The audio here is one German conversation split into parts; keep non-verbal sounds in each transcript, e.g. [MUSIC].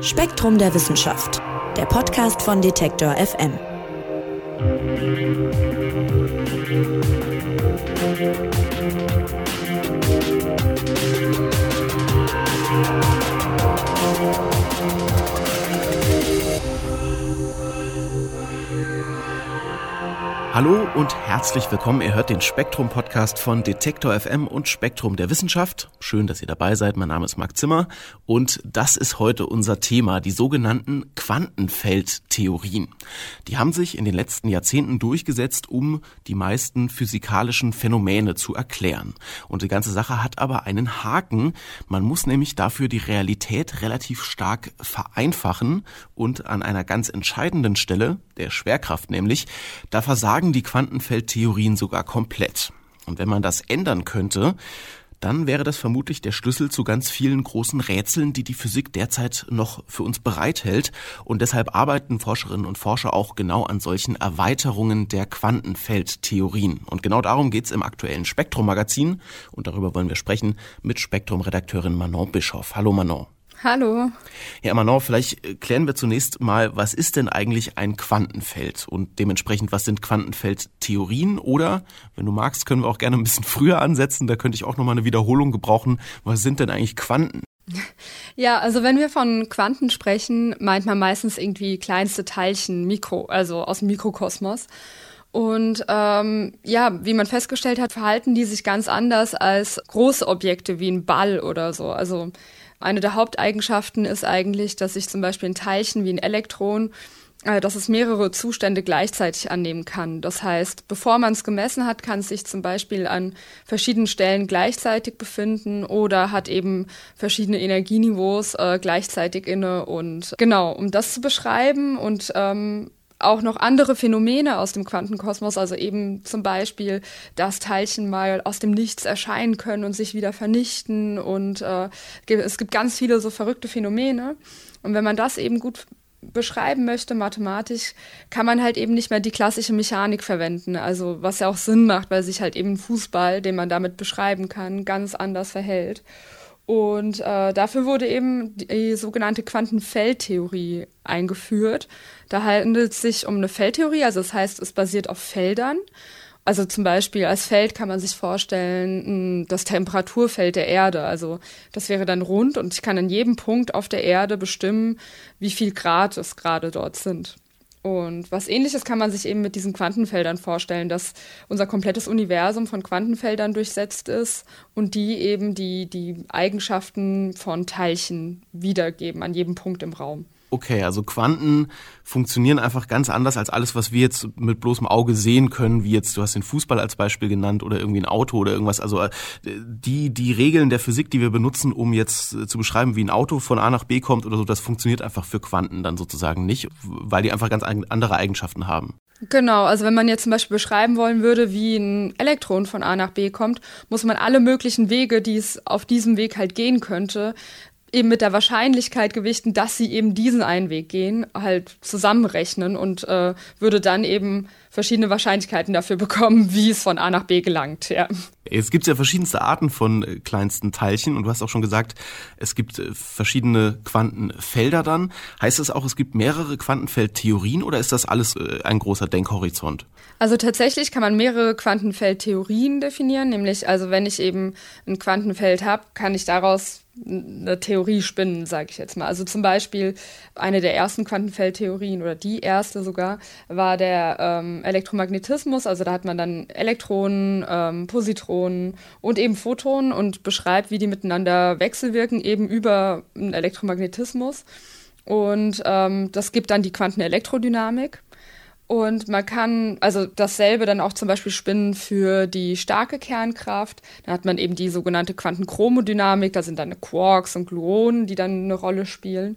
Spektrum der Wissenschaft, der Podcast von Detektor FM. Hallo und herzlich willkommen. Ihr hört den Spektrum Podcast von Detektor FM und Spektrum der Wissenschaft. Schön, dass ihr dabei seid. Mein Name ist Marc Zimmer und das ist heute unser Thema, die sogenannten Quantenfeldtheorien. Die haben sich in den letzten Jahrzehnten durchgesetzt, um die meisten physikalischen Phänomene zu erklären. Und die ganze Sache hat aber einen Haken. Man muss nämlich dafür die Realität relativ stark vereinfachen und an einer ganz entscheidenden Stelle, der Schwerkraft nämlich, da versagen die Quantenfeldtheorien sogar komplett. Und wenn man das ändern könnte, dann wäre das vermutlich der Schlüssel zu ganz vielen großen Rätseln, die die Physik derzeit noch für uns bereithält. Und deshalb arbeiten Forscherinnen und Forscher auch genau an solchen Erweiterungen der Quantenfeldtheorien. Und genau darum geht's im aktuellen Spektrum-Magazin. Und darüber wollen wir sprechen mit Spektrum-Redakteurin Manon Bischoff. Hallo Manon. Hallo. Ja, Manon, vielleicht klären wir zunächst mal, was ist denn eigentlich ein Quantenfeld und dementsprechend, was sind Quantenfeldtheorien oder, wenn du magst, können wir auch gerne ein bisschen [LAUGHS] früher ansetzen, da könnte ich auch nochmal eine Wiederholung gebrauchen. Was sind denn eigentlich Quanten? [LAUGHS] Ja, also wenn wir von Quanten sprechen, meint man meistens irgendwie kleinste Teilchen, Mikro, also aus dem Mikrokosmos. Und ähm, ja, wie man festgestellt hat, verhalten die sich ganz anders als große Objekte wie ein Ball oder so. Also eine der Haupteigenschaften ist eigentlich, dass sich zum Beispiel ein Teilchen wie ein Elektron äh, dass es mehrere Zustände gleichzeitig annehmen kann. Das heißt, bevor man es gemessen hat, kann es sich zum Beispiel an verschiedenen Stellen gleichzeitig befinden oder hat eben verschiedene Energieniveaus äh, gleichzeitig inne. Und genau, um das zu beschreiben und ähm, auch noch andere Phänomene aus dem Quantenkosmos, also eben zum Beispiel, dass Teilchen mal aus dem Nichts erscheinen können und sich wieder vernichten und äh, es gibt ganz viele so verrückte Phänomene. Und wenn man das eben gut beschreiben möchte, mathematisch, kann man halt eben nicht mehr die klassische Mechanik verwenden. Also was ja auch Sinn macht, weil sich halt eben Fußball, den man damit beschreiben kann, ganz anders verhält. Und äh, dafür wurde eben die sogenannte Quantenfeldtheorie eingeführt. Da handelt es sich um eine Feldtheorie, also das heißt, es basiert auf Feldern. Also zum Beispiel als Feld kann man sich vorstellen, hm, das Temperaturfeld der Erde. Also das wäre dann rund und ich kann an jedem Punkt auf der Erde bestimmen, wie viel Grad es gerade dort sind. Und was ähnliches kann man sich eben mit diesen Quantenfeldern vorstellen, dass unser komplettes Universum von Quantenfeldern durchsetzt ist und die eben die, die Eigenschaften von Teilchen wiedergeben an jedem Punkt im Raum. Okay, also Quanten funktionieren einfach ganz anders als alles, was wir jetzt mit bloßem Auge sehen können, wie jetzt, du hast den Fußball als Beispiel genannt oder irgendwie ein Auto oder irgendwas. Also äh, die, die Regeln der Physik, die wir benutzen, um jetzt äh, zu beschreiben, wie ein Auto von A nach B kommt oder so, das funktioniert einfach für Quanten dann sozusagen nicht, weil die einfach ganz andere Eigenschaften haben. Genau, also wenn man jetzt zum Beispiel beschreiben wollen würde, wie ein Elektron von A nach B kommt, muss man alle möglichen Wege, die es auf diesem Weg halt gehen könnte, eben mit der Wahrscheinlichkeit gewichten, dass sie eben diesen einen Weg gehen, halt zusammenrechnen und äh, würde dann eben verschiedene Wahrscheinlichkeiten dafür bekommen, wie es von A nach B gelangt. Ja. Es gibt ja verschiedenste Arten von äh, kleinsten Teilchen und du hast auch schon gesagt, es gibt äh, verschiedene Quantenfelder dann. Heißt das auch, es gibt mehrere Quantenfeldtheorien oder ist das alles äh, ein großer Denkhorizont? Also tatsächlich kann man mehrere Quantenfeldtheorien definieren, nämlich also wenn ich eben ein Quantenfeld habe, kann ich daraus eine Theorie spinnen, sage ich jetzt mal. Also zum Beispiel eine der ersten Quantenfeldtheorien oder die erste sogar war der ähm, Elektromagnetismus. Also da hat man dann Elektronen, ähm, Positronen und eben Photonen und beschreibt, wie die miteinander wechselwirken, eben über einen Elektromagnetismus. Und ähm, das gibt dann die Quantenelektrodynamik. Und man kann also dasselbe dann auch zum Beispiel spinnen für die starke Kernkraft. Da hat man eben die sogenannte Quantenchromodynamik, da sind dann Quarks und Gluonen, die dann eine Rolle spielen.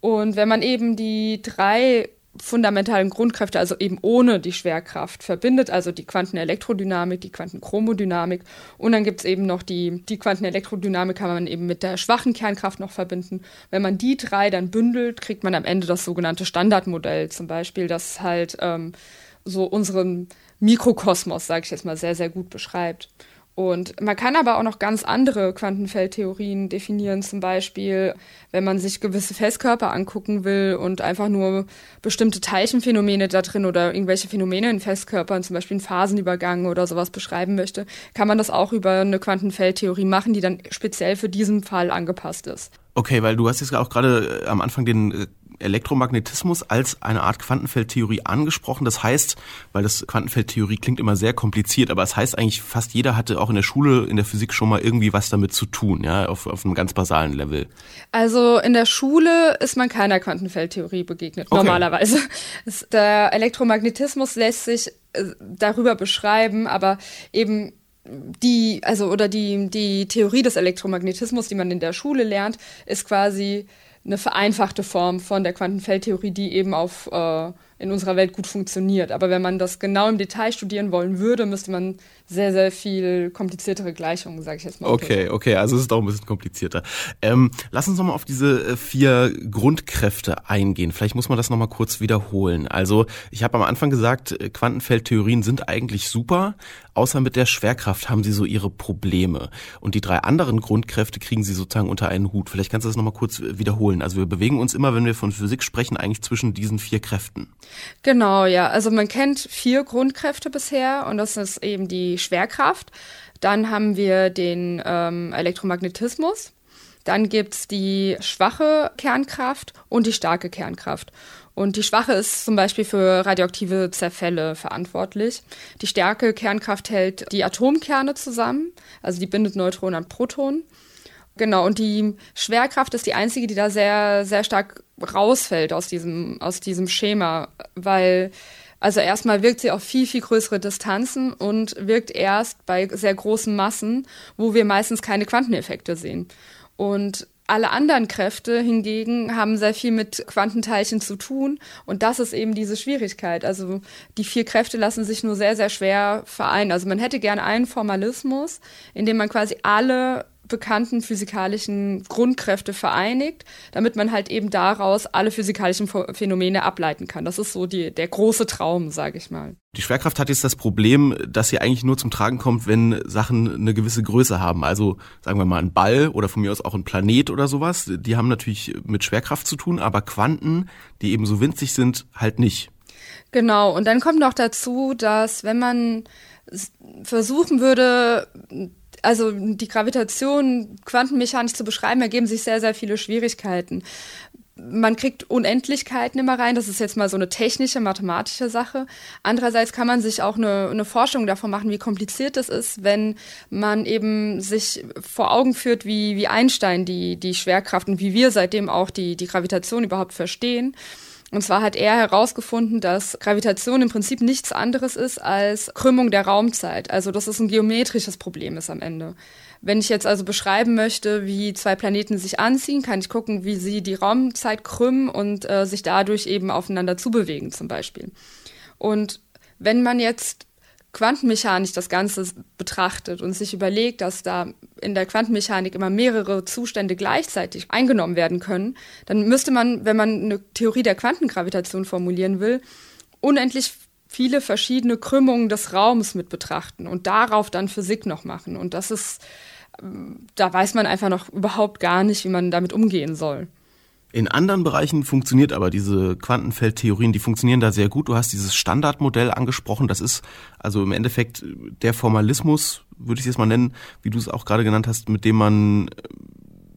Und wenn man eben die drei fundamentalen Grundkräfte, also eben ohne die Schwerkraft verbindet, also die Quantenelektrodynamik, die Quantenchromodynamik und dann gibt es eben noch die, die Quantenelektrodynamik kann man eben mit der schwachen Kernkraft noch verbinden. Wenn man die drei dann bündelt, kriegt man am Ende das sogenannte Standardmodell zum Beispiel, das halt ähm, so unseren Mikrokosmos, sage ich jetzt mal, sehr, sehr gut beschreibt. Und man kann aber auch noch ganz andere Quantenfeldtheorien definieren, zum Beispiel, wenn man sich gewisse Festkörper angucken will und einfach nur bestimmte Teilchenphänomene da drin oder irgendwelche Phänomene in Festkörpern, zum Beispiel einen Phasenübergang oder sowas beschreiben möchte, kann man das auch über eine Quantenfeldtheorie machen, die dann speziell für diesen Fall angepasst ist. Okay, weil du hast jetzt auch gerade äh, am Anfang den äh, Elektromagnetismus als eine Art Quantenfeldtheorie angesprochen. Das heißt, weil das Quantenfeldtheorie klingt immer sehr kompliziert, aber es das heißt eigentlich, fast jeder hatte auch in der Schule, in der Physik schon mal irgendwie was damit zu tun, ja, auf, auf einem ganz basalen Level. Also in der Schule ist man keiner Quantenfeldtheorie begegnet, okay. normalerweise. Der Elektromagnetismus lässt sich äh, darüber beschreiben, aber eben die, also oder die, die Theorie des Elektromagnetismus, die man in der Schule lernt, ist quasi eine vereinfachte Form von der Quantenfeldtheorie, die eben auf äh, in unserer Welt gut funktioniert. Aber wenn man das genau im Detail studieren wollen würde, müsste man sehr, sehr viel kompliziertere Gleichungen, sage ich jetzt mal. Okay, okay, also es ist auch ein bisschen komplizierter. Ähm, lass uns nochmal auf diese äh, vier Grundkräfte eingehen. Vielleicht muss man das nochmal kurz wiederholen. Also ich habe am Anfang gesagt, äh, Quantenfeldtheorien sind eigentlich super, außer mit der Schwerkraft haben sie so ihre Probleme. Und die drei anderen Grundkräfte kriegen sie sozusagen unter einen Hut. Vielleicht kannst du das nochmal kurz äh, wiederholen. Also wir bewegen uns immer, wenn wir von Physik sprechen, eigentlich zwischen diesen vier Kräften. Genau, ja. Also man kennt vier Grundkräfte bisher und das ist eben die Schwerkraft. Dann haben wir den ähm, Elektromagnetismus. Dann gibt es die schwache Kernkraft und die starke Kernkraft. Und die schwache ist zum Beispiel für radioaktive Zerfälle verantwortlich. Die starke Kernkraft hält die Atomkerne zusammen, also die bindet Neutronen an Protonen. Genau, und die Schwerkraft ist die einzige, die da sehr, sehr stark rausfällt aus diesem, aus diesem Schema, weil also erstmal wirkt sie auf viel, viel größere Distanzen und wirkt erst bei sehr großen Massen, wo wir meistens keine Quanteneffekte sehen. Und alle anderen Kräfte hingegen haben sehr viel mit Quantenteilchen zu tun und das ist eben diese Schwierigkeit. Also die vier Kräfte lassen sich nur sehr, sehr schwer vereinen. Also man hätte gerne einen Formalismus, in dem man quasi alle bekannten physikalischen Grundkräfte vereinigt, damit man halt eben daraus alle physikalischen Phänomene ableiten kann. Das ist so die, der große Traum, sage ich mal. Die Schwerkraft hat jetzt das Problem, dass sie eigentlich nur zum Tragen kommt, wenn Sachen eine gewisse Größe haben. Also sagen wir mal ein Ball oder von mir aus auch ein Planet oder sowas. Die haben natürlich mit Schwerkraft zu tun, aber Quanten, die eben so winzig sind, halt nicht. Genau. Und dann kommt noch dazu, dass wenn man versuchen würde, also die Gravitation quantenmechanisch zu beschreiben, ergeben sich sehr, sehr viele Schwierigkeiten. Man kriegt Unendlichkeiten immer rein, das ist jetzt mal so eine technische, mathematische Sache. Andererseits kann man sich auch eine, eine Forschung davon machen, wie kompliziert es ist, wenn man eben sich vor Augen führt, wie, wie Einstein die, die Schwerkraft und wie wir seitdem auch die, die Gravitation überhaupt verstehen. Und zwar hat er herausgefunden, dass Gravitation im Prinzip nichts anderes ist als Krümmung der Raumzeit. Also dass es ein geometrisches Problem ist am Ende. Wenn ich jetzt also beschreiben möchte, wie zwei Planeten sich anziehen, kann ich gucken, wie sie die Raumzeit krümmen und äh, sich dadurch eben aufeinander zubewegen zum Beispiel. Und wenn man jetzt quantenmechanisch das Ganze betrachtet und sich überlegt, dass da in der Quantenmechanik immer mehrere Zustände gleichzeitig eingenommen werden können, dann müsste man, wenn man eine Theorie der Quantengravitation formulieren will, unendlich viele verschiedene Krümmungen des Raums mit betrachten und darauf dann Physik noch machen. Und das ist, da weiß man einfach noch überhaupt gar nicht, wie man damit umgehen soll. In anderen Bereichen funktioniert aber diese Quantenfeldtheorien, die funktionieren da sehr gut. Du hast dieses Standardmodell angesprochen. Das ist also im Endeffekt der Formalismus, würde ich es jetzt mal nennen, wie du es auch gerade genannt hast, mit dem man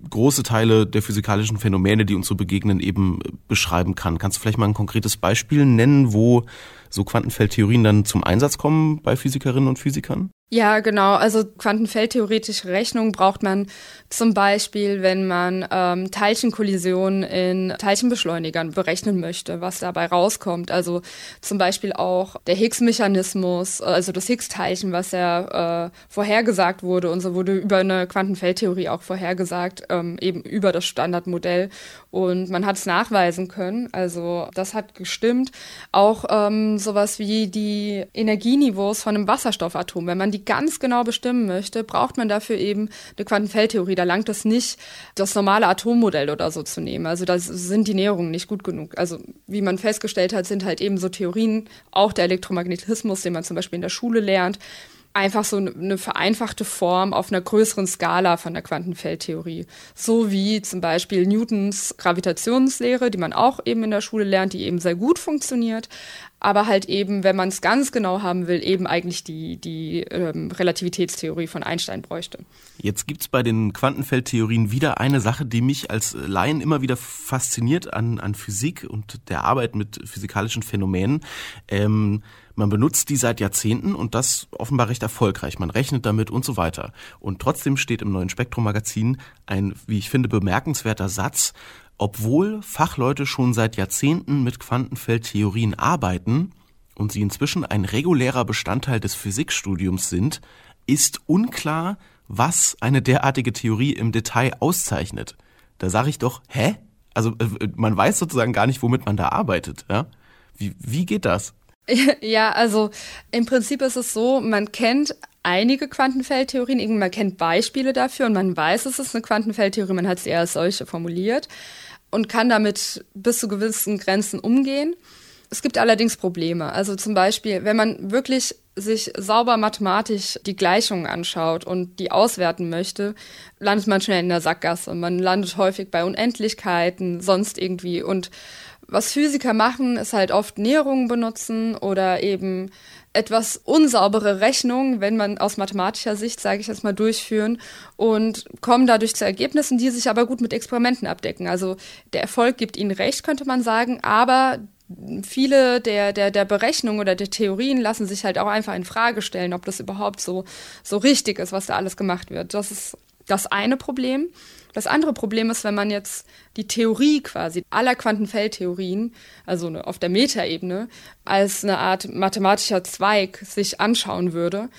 große Teile der physikalischen Phänomene, die uns so begegnen, eben beschreiben kann. Kannst du vielleicht mal ein konkretes Beispiel nennen, wo so Quantenfeldtheorien dann zum Einsatz kommen bei Physikerinnen und Physikern? Ja, genau. Also quantenfeldtheoretische Rechnung braucht man zum Beispiel, wenn man ähm, Teilchenkollisionen in Teilchenbeschleunigern berechnen möchte, was dabei rauskommt. Also zum Beispiel auch der Higgs-Mechanismus, also das Higgs-Teilchen, was ja äh, vorhergesagt wurde und so wurde über eine Quantenfeldtheorie auch vorhergesagt, ähm, eben über das Standardmodell. Und man hat es nachweisen können. Also das hat gestimmt. Auch ähm, sowas wie die Energieniveaus von einem Wasserstoffatom. Wenn man die ganz genau bestimmen möchte, braucht man dafür eben eine Quantenfeldtheorie. Da langt es nicht, das normale Atommodell oder so zu nehmen. Also da sind die Näherungen nicht gut genug. Also wie man festgestellt hat, sind halt eben so Theorien, auch der Elektromagnetismus, den man zum Beispiel in der Schule lernt, einfach so eine vereinfachte Form auf einer größeren Skala von der Quantenfeldtheorie. So wie zum Beispiel Newtons Gravitationslehre, die man auch eben in der Schule lernt, die eben sehr gut funktioniert, aber halt eben, wenn man es ganz genau haben will, eben eigentlich die, die ähm, Relativitätstheorie von Einstein bräuchte. Jetzt gibt's bei den Quantenfeldtheorien wieder eine Sache, die mich als Laien immer wieder fasziniert an, an Physik und der Arbeit mit physikalischen Phänomenen. Ähm, man benutzt die seit Jahrzehnten und das offenbar recht erfolgreich. Man rechnet damit und so weiter. Und trotzdem steht im neuen Spektrum-Magazin ein, wie ich finde, bemerkenswerter Satz, obwohl Fachleute schon seit Jahrzehnten mit Quantenfeldtheorien arbeiten und sie inzwischen ein regulärer Bestandteil des Physikstudiums sind, ist unklar, was eine derartige Theorie im Detail auszeichnet. Da sage ich doch, hä? Also äh, man weiß sozusagen gar nicht, womit man da arbeitet. Ja? Wie, wie geht das? [LAUGHS] Ja, also im Prinzip ist es so, man kennt einige Quantenfeldtheorien, man kennt Beispiele dafür und man weiß, es ist eine Quantenfeldtheorie, man hat sie eher als solche formuliert und kann damit bis zu gewissen Grenzen umgehen. Es gibt allerdings Probleme. Also zum Beispiel, wenn man wirklich sich sauber mathematisch die Gleichungen anschaut und die auswerten möchte, landet man schnell in der Sackgasse. Man landet häufig bei Unendlichkeiten, sonst irgendwie. Und was Physiker machen, ist halt oft Näherungen benutzen oder eben etwas unsaubere Rechnungen, wenn man aus mathematischer Sicht, sage ich jetzt mal, durchführen und kommen dadurch zu Ergebnissen, die sich aber gut mit Experimenten abdecken. Also der Erfolg gibt ihnen recht, könnte man sagen, aber viele der, der, der Berechnungen oder der Theorien lassen sich halt auch einfach in Frage stellen, ob das überhaupt so, so richtig ist, was da alles gemacht wird. Das ist das eine Problem. Das andere Problem ist, wenn man jetzt die Theorie quasi aller Quantenfeldtheorien, also auf der Metaebene, als eine Art mathematischer Zweig sich anschauen würde,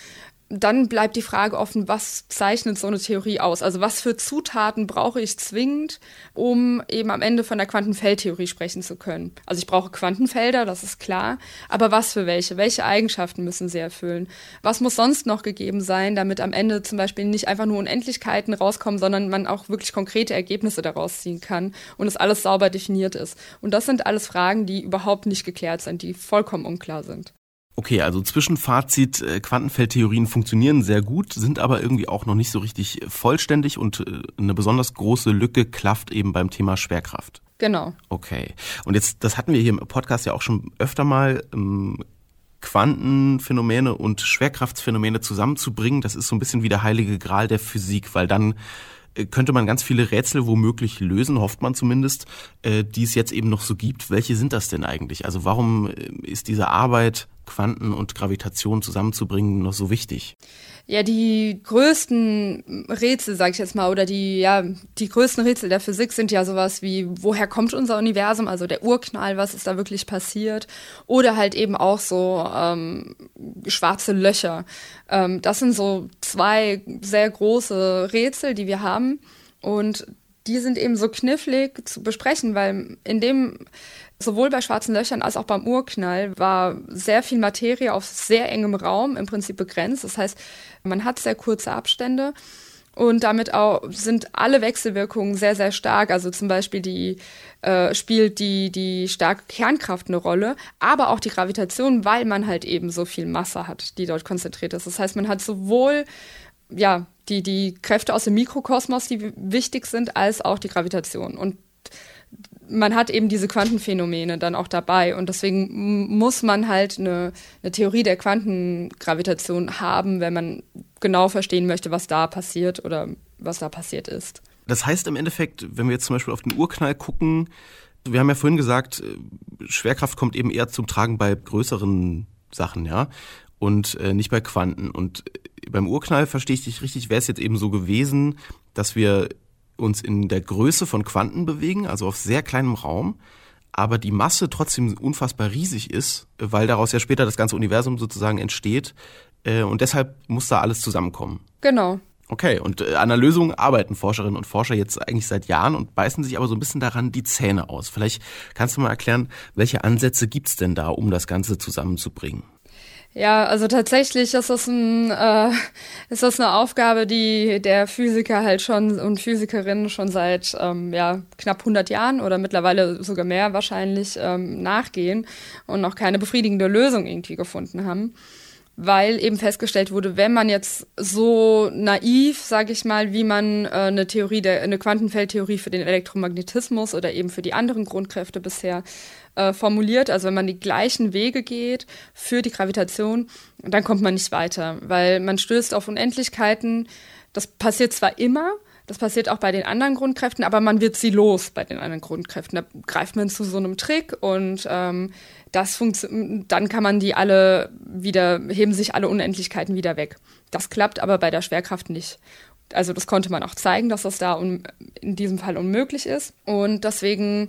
dann bleibt die Frage offen, was zeichnet so eine Theorie aus? Also was für Zutaten brauche ich zwingend, um eben am Ende von der Quantenfeldtheorie sprechen zu können? Also ich brauche Quantenfelder, das ist klar, aber was für welche? Welche Eigenschaften müssen sie erfüllen? Was muss sonst noch gegeben sein, damit am Ende zum Beispiel nicht einfach nur Unendlichkeiten rauskommen, sondern man auch wirklich konkrete Ergebnisse daraus ziehen kann und es alles sauber definiert ist? Und das sind alles Fragen, die überhaupt nicht geklärt sind, die vollkommen unklar sind. Okay, also Zwischenfazit, äh, Quantenfeldtheorien funktionieren sehr gut, sind aber irgendwie auch noch nicht so richtig vollständig und äh, eine besonders große Lücke klafft eben beim Thema Schwerkraft. Genau. Okay. Und jetzt, das hatten wir hier im Podcast ja auch schon öfter mal. Ähm, Quantenphänomene und Schwerkraftsphänomene zusammenzubringen, das ist so ein bisschen wie der heilige Gral der Physik, weil dann äh, könnte man ganz viele Rätsel womöglich lösen, hofft man zumindest, die es jetzt eben noch so gibt. Welche sind das denn eigentlich? Also warum ist diese Arbeit Quanten und Gravitation zusammenzubringen noch so wichtig? Ja, die größten Rätsel, sag ich jetzt mal, oder die, ja, die größten Rätsel der Physik sind ja sowas wie, woher kommt unser Universum, also der Urknall, was ist da wirklich passiert? Oder halt eben auch so ähm, schwarze Löcher. Ähm, das sind so zwei sehr große Rätsel, die wir haben. Und die sind eben so knifflig zu besprechen, weil in dem sowohl bei schwarzen Löchern als auch beim Urknall war sehr viel Materie auf sehr engem Raum im Prinzip begrenzt. Das heißt, man hat sehr kurze Abstände. Und damit auch sind alle Wechselwirkungen sehr, sehr stark. Also zum Beispiel die äh, spielt die, die starke Kernkraft eine Rolle, aber auch die Gravitation, weil man halt eben so viel Masse hat, die dort konzentriert ist. Das heißt, man hat sowohl ja, die, die Kräfte aus dem Mikrokosmos, die wichtig sind, als auch die Gravitation. Und man hat eben diese Quantenphänomene dann auch dabei und deswegen muss man halt eine, eine, Theorie der Quantengravitation haben, wenn man genau verstehen möchte, was da passiert oder was da passiert ist. Das heißt im Endeffekt, wenn wir jetzt zum Beispiel auf den Urknall gucken, wir haben ja vorhin gesagt, Schwerkraft kommt eben eher zum Tragen bei größeren Sachen, ja, und äh, nicht bei Quanten. Und beim Urknall verstehe ich dich richtig, wäre es jetzt eben so gewesen, dass wir uns in der Größe von Quanten bewegen, also auf sehr kleinem Raum, aber die Masse trotzdem unfassbar riesig ist, weil daraus ja später das ganze Universum sozusagen entsteht. Äh, und deshalb muss da alles zusammenkommen. Genau. Okay, und äh, an der Lösung arbeiten Forscherinnen und Forscher jetzt eigentlich seit Jahren und beißen sich aber so ein bisschen daran die Zähne aus. Vielleicht kannst du mal erklären, welche Ansätze gibt's denn da, um das Ganze zusammenzubringen? Ja, also tatsächlich ist das, ein, äh, ist das eine Aufgabe, die der Physiker halt schon und Physikerinnen schon seit ähm, ja, knapp 100 Jahren oder mittlerweile sogar mehr wahrscheinlich ähm, nachgehen und noch keine befriedigende Lösung irgendwie gefunden haben. Weil eben festgestellt wurde, wenn man jetzt so naiv, sage ich mal, wie man äh, eine Theorie der eine Quantenfeldtheorie für den Elektromagnetismus oder eben für die anderen Grundkräfte bisher äh, formuliert, also wenn man die gleichen Wege geht für die Gravitation, dann kommt man nicht weiter, weil man stößt auf Unendlichkeiten. Das passiert zwar immer, das passiert auch bei den anderen Grundkräften, aber man wird sie los bei den anderen Grundkräften. Da greift man zu so einem Trick und ähm, das dann kann man die alle wieder, heben sich alle Unendlichkeiten wieder weg. Das klappt aber bei der Schwerkraft nicht. Also das konnte man auch zeigen, dass das da in diesem Fall unmöglich ist. Und deswegen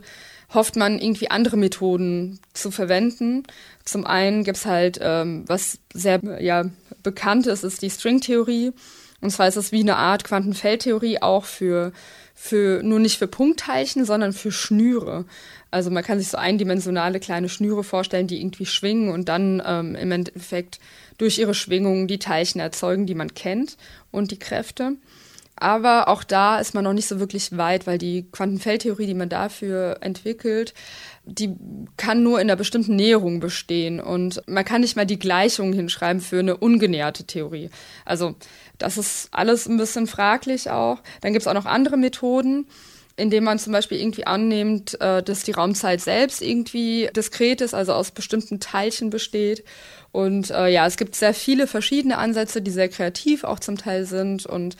hofft man irgendwie andere Methoden zu verwenden. Zum einen gibt's halt, ähm, was sehr ja, bekannt ist, ist die Stringtheorie. Und zwar ist es wie eine Art Quantenfeldtheorie auch für, für, nur nicht für Punktteilchen, sondern für Schnüre. Also man kann sich so eindimensionale kleine Schnüre vorstellen, die irgendwie schwingen und dann ähm, im Endeffekt durch ihre Schwingungen die Teilchen erzeugen, die man kennt und die Kräfte. Aber auch da ist man noch nicht so wirklich weit, weil die Quantenfeldtheorie, die man dafür entwickelt, die kann nur in einer bestimmten Näherung bestehen und man kann nicht mal die Gleichungen hinschreiben für eine ungenäherte Theorie. Also das ist alles ein bisschen fraglich auch. Dann gibt es auch noch andere Methoden, indem man zum Beispiel irgendwie annimmt, äh, dass die Raumzeit selbst irgendwie diskret ist, also aus bestimmten Teilchen besteht. Und äh, ja, es gibt sehr viele verschiedene Ansätze, die sehr kreativ auch zum Teil sind und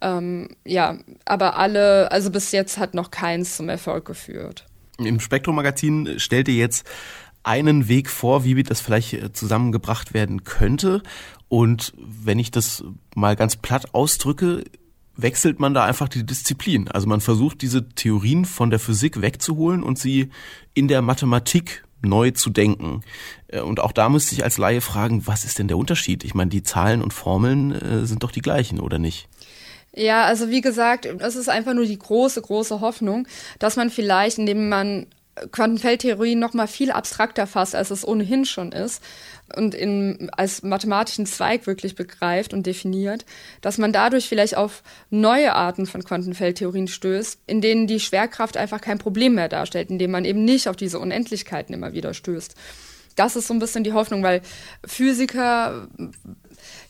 ähm, ja, aber alle, also bis jetzt hat noch keins zum Erfolg geführt. Im Spektrum-Magazin stellt ihr jetzt einen Weg vor, wie das vielleicht äh, zusammengebracht werden könnte. Und wenn ich das mal ganz platt ausdrücke, wechselt man da einfach die Disziplin. Also man versucht diese Theorien von der Physik wegzuholen und sie in der Mathematik neu zu denken. Äh, und auch da müsste ich als Laie fragen, was ist denn der Unterschied? Ich meine, die Zahlen und Formeln äh, sind doch die gleichen, oder nicht? Ja, also wie gesagt, das ist einfach nur die große, große Hoffnung, dass man vielleicht, indem man Quantenfeldtheorien noch mal viel abstrakter fasst, als es ohnehin schon ist und in, als mathematischen Zweig wirklich begreift und definiert, dass man dadurch vielleicht auf neue Arten von Quantenfeldtheorien stößt, in denen die Schwerkraft einfach kein Problem mehr darstellt, indem man eben nicht auf diese Unendlichkeiten immer wieder stößt. Das ist so ein bisschen die Hoffnung, weil Physiker,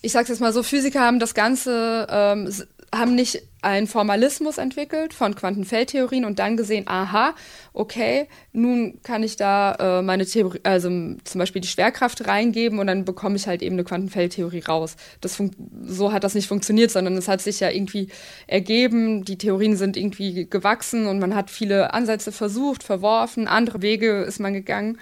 ich sag's jetzt mal so, Physiker haben das Ganze ähm, haben nicht einen Formalismus entwickelt von Quantenfeldtheorien und dann gesehen, aha, okay, nun kann ich da äh, meine Theorie, also zum Beispiel die Schwerkraft reingeben und dann bekomme ich halt eben eine Quantenfeldtheorie raus. Das so hat das nicht funktioniert, sondern es hat sich ja irgendwie ergeben, die Theorien sind irgendwie gewachsen und man hat viele Ansätze versucht, verworfen, andere Wege ist man gegangen.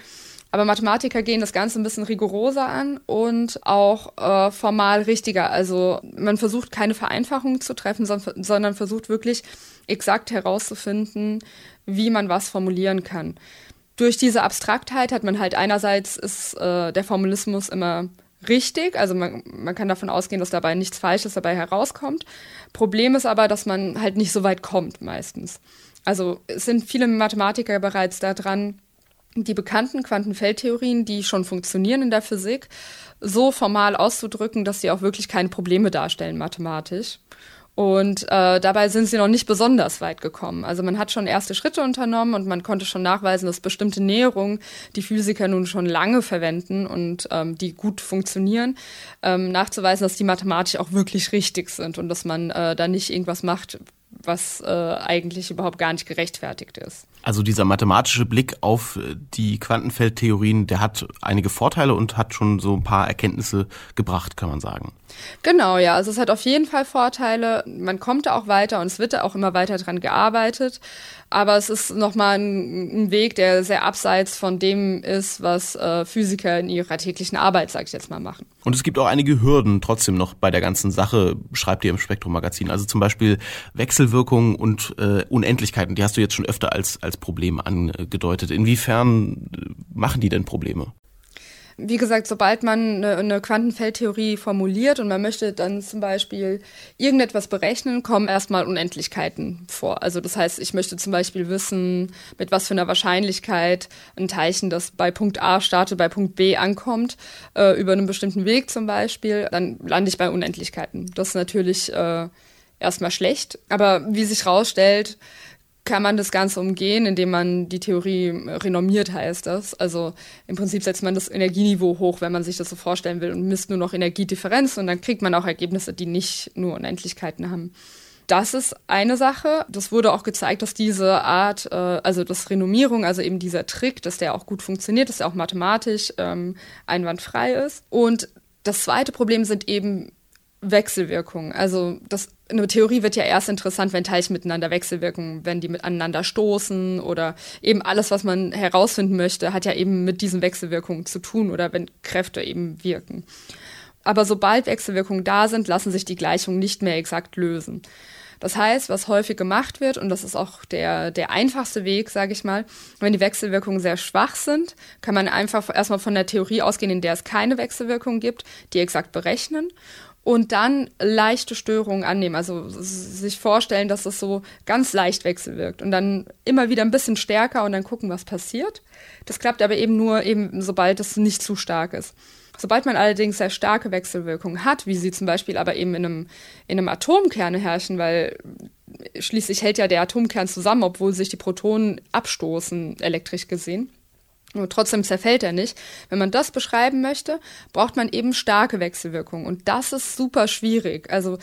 Aber Mathematiker gehen das Ganze ein bisschen rigoroser an und auch äh, formal richtiger. Also man versucht keine Vereinfachungen zu treffen, sondern versucht wirklich exakt herauszufinden, wie man was formulieren kann. Durch diese Abstraktheit hat man halt einerseits ist äh, der Formalismus immer richtig, also man, man kann davon ausgehen, dass dabei nichts Falsches dabei herauskommt. Problem ist aber, dass man halt nicht so weit kommt meistens. Also es sind viele Mathematiker bereits daran, die bekannten Quantenfeldtheorien, die schon funktionieren in der Physik, so formal auszudrücken, dass sie auch wirklich keine Probleme darstellen mathematisch. Und äh, dabei sind sie noch nicht besonders weit gekommen. Also man hat schon erste Schritte unternommen und man konnte schon nachweisen, dass bestimmte Näherungen, die Physiker nun schon lange verwenden und ähm, die gut funktionieren, ähm, nachzuweisen, dass die mathematisch auch wirklich richtig sind und dass man äh, da nicht irgendwas macht, was äh, eigentlich überhaupt gar nicht gerechtfertigt ist. Also dieser mathematische Blick auf äh, die Quantenfeldtheorien, der hat einige Vorteile und hat schon so ein paar Erkenntnisse gebracht, kann man sagen. Genau, ja. Also es hat auf jeden Fall Vorteile. Man kommt da auch weiter und es wird da auch immer weiter dran gearbeitet. Aber es ist nochmal ein, ein Weg, der sehr abseits von dem ist, was äh, Physiker in ihrer täglichen Arbeit, sag ich jetzt mal, machen. Und es gibt auch einige Hürden trotzdem noch bei der ganzen Sache, schreibt ihr im Spektrum-Magazin. Also zum Beispiel Wechselwirkungen und äh, Unendlichkeiten. Die hast du jetzt schon öfter als, als Problem angedeutet. Inwiefern machen die denn Probleme? Wie gesagt, sobald man eine, Quantenfeldtheorie formuliert und man möchte dann zum Beispiel irgendetwas berechnen, kommen erstmal Unendlichkeiten vor. Also das heißt, ich möchte zum Beispiel wissen, mit was für einer Wahrscheinlichkeit ein Teilchen, das bei Punkt A startet, bei Punkt B ankommt, äh, über einen bestimmten Weg zum Beispiel, dann lande ich bei Unendlichkeiten. Das ist natürlich äh, erstmal schlecht, aber wie sich rausstellt, kann man das Ganze umgehen, indem man die Theorie renormiert heißt das. Also im Prinzip setzt man das Energieniveau hoch, wenn man sich das so vorstellen will und misst nur noch Energiedifferenz und dann kriegt man auch Ergebnisse, die nicht nur Unendlichkeiten haben. Das ist eine Sache. Das wurde auch gezeigt, dass diese Art, äh, also das Renommierung, also eben dieser Trick, dass der auch gut funktioniert, dass der auch mathematisch ähm, einwandfrei ist. Und das zweite Problem sind eben Wechselwirkungen. Also das, eine Theorie wird ja erst interessant, wenn Teilchen miteinander wechselwirken, wenn die miteinander stoßen oder eben alles, was man herausfinden möchte, hat ja eben mit diesen Wechselwirkungen zu tun oder wenn Kräfte eben wirken. Aber sobald Wechselwirkungen da sind, lassen sich die Gleichungen nicht mehr exakt lösen. Das heißt, was häufig gemacht wird, und das ist auch der, der einfachste Weg, sage ich mal, wenn die Wechselwirkungen sehr schwach sind, kann man einfach erstmal von der Theorie ausgehen, in der es keine Wechselwirkung gibt, die exakt berechnen und dann leichte Störungen annehmen. Also sich vorstellen, dass es so ganz leicht wechselwirkt und dann immer wieder ein bisschen stärker und dann gucken, was passiert. Das klappt aber eben nur eben, sobald es nicht zu stark ist. Sobald man allerdings sehr starke Wechselwirkungen hat, wie sie zum Beispiel aber eben in einem, in einem Atomkern herrschen, weil schließlich hält ja der Atomkern zusammen, obwohl sich die Protonen abstoßen, elektrisch gesehen, und trotzdem zerfällt er nicht. Wenn man das beschreiben möchte, braucht man eben starke Wechselwirkungen. Und das ist super schwierig. Also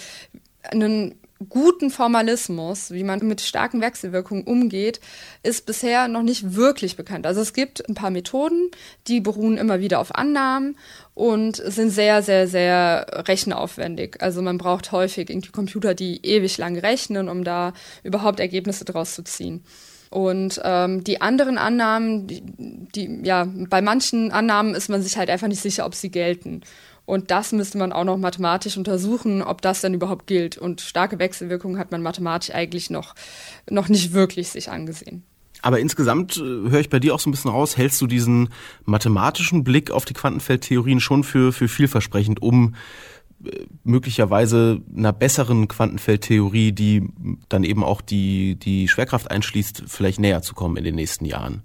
einen guten Formalismus, wie man mit starken Wechselwirkungen umgeht, ist bisher noch nicht wirklich bekannt. Also es gibt ein paar Methoden, die beruhen immer wieder auf Annahmen und sind sehr, sehr, sehr rechenaufwendig. Also man braucht häufig irgendwie Computer, die ewig lang rechnen, um da überhaupt Ergebnisse draus zu ziehen. Und ähm, die anderen Annahmen, die, die, ja, bei manchen Annahmen ist man sich halt einfach nicht sicher, ob sie gelten. Und das müsste man auch noch mathematisch untersuchen, ob das dann überhaupt gilt. Und starke Wechselwirkungen hat man mathematisch eigentlich noch, noch nicht wirklich sich angesehen. Aber insgesamt äh, höre ich bei dir auch so ein bisschen raus, hältst du diesen mathematischen Blick auf die Quantenfeldtheorien schon für, für vielversprechend, um möglicherweise einer besseren Quantenfeldtheorie, die dann eben auch die, die Schwerkraft einschließt, vielleicht näher zu kommen in den nächsten Jahren.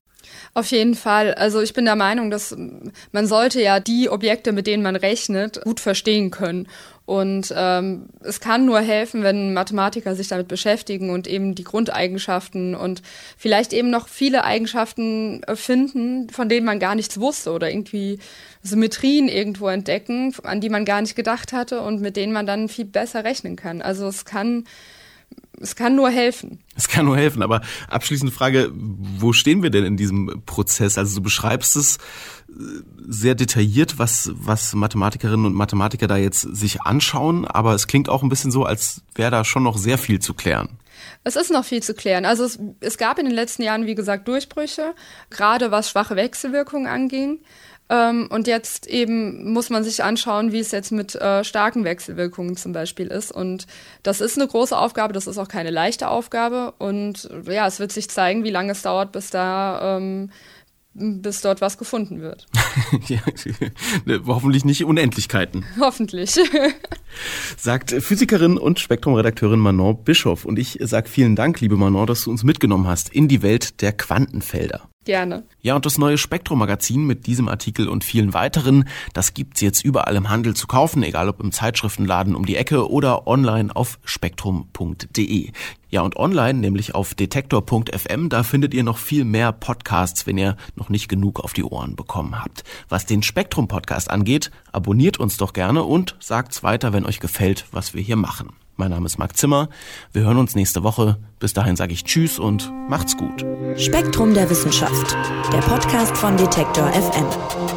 Auf jeden Fall. Also ich bin der Meinung, dass man sollte ja die Objekte, mit denen man rechnet, gut verstehen können. Und ähm, es kann nur helfen, wenn Mathematiker sich damit beschäftigen und eben die Grundeigenschaften und vielleicht eben noch viele Eigenschaften finden, von denen man gar nichts wusste oder irgendwie Symmetrien irgendwo entdecken, an die man gar nicht gedacht hatte und mit denen man dann viel besser rechnen kann. Also es kann es kann nur helfen. Es kann nur helfen, aber abschließende Frage, wo stehen wir denn in diesem Prozess? Also du beschreibst es äh, sehr detailliert, was, was Mathematikerinnen und Mathematiker da jetzt sich anschauen, aber es klingt auch ein bisschen so, als wäre da schon noch sehr viel zu klären. Es ist noch viel zu klären. Also es, es gab in den letzten Jahren, wie gesagt, Durchbrüche, gerade was schwache Wechselwirkungen anging. Ähm, und jetzt eben muss man sich anschauen, wie es jetzt mit äh, starken Wechselwirkungen zum Beispiel ist. Und das ist eine große Aufgabe, das ist auch keine leichte Aufgabe. Und ja, es wird sich zeigen, wie lange es dauert, bis da ähm, bis dort was gefunden wird. [LAUGHS] ja, hoffentlich nicht Unendlichkeiten. [LAUGHS] Hoffentlich. sagt Physikerin und Spektrumredakteurin Manon Bischoff. Und ich sage vielen Dank, liebe Manon, dass du uns mitgenommen hast in die Welt der Quantenfelder. Gerne. Ja, und das neue Spektrum-Magazin mit diesem Artikel und vielen weiteren, das gibt's jetzt überall im Handel zu kaufen, egal ob im Zeitschriftenladen um die Ecke oder online auf spektrum.de. Ja, und online, nämlich auf detektor.fm, da findet ihr noch viel mehr Podcasts, wenn ihr noch nicht genug auf die Ohren bekommen habt. Was den Spektrum-Podcast angeht, abonniert uns doch gerne und sagt's weiter, wenn euch gefällt, was wir hier machen. Mein Name ist Marc Zimmer. Wir hören uns nächste Woche. Bis dahin sage ich Tschüss und macht's gut. Spektrum der Wissenschaft, der Podcast von Detektor FM.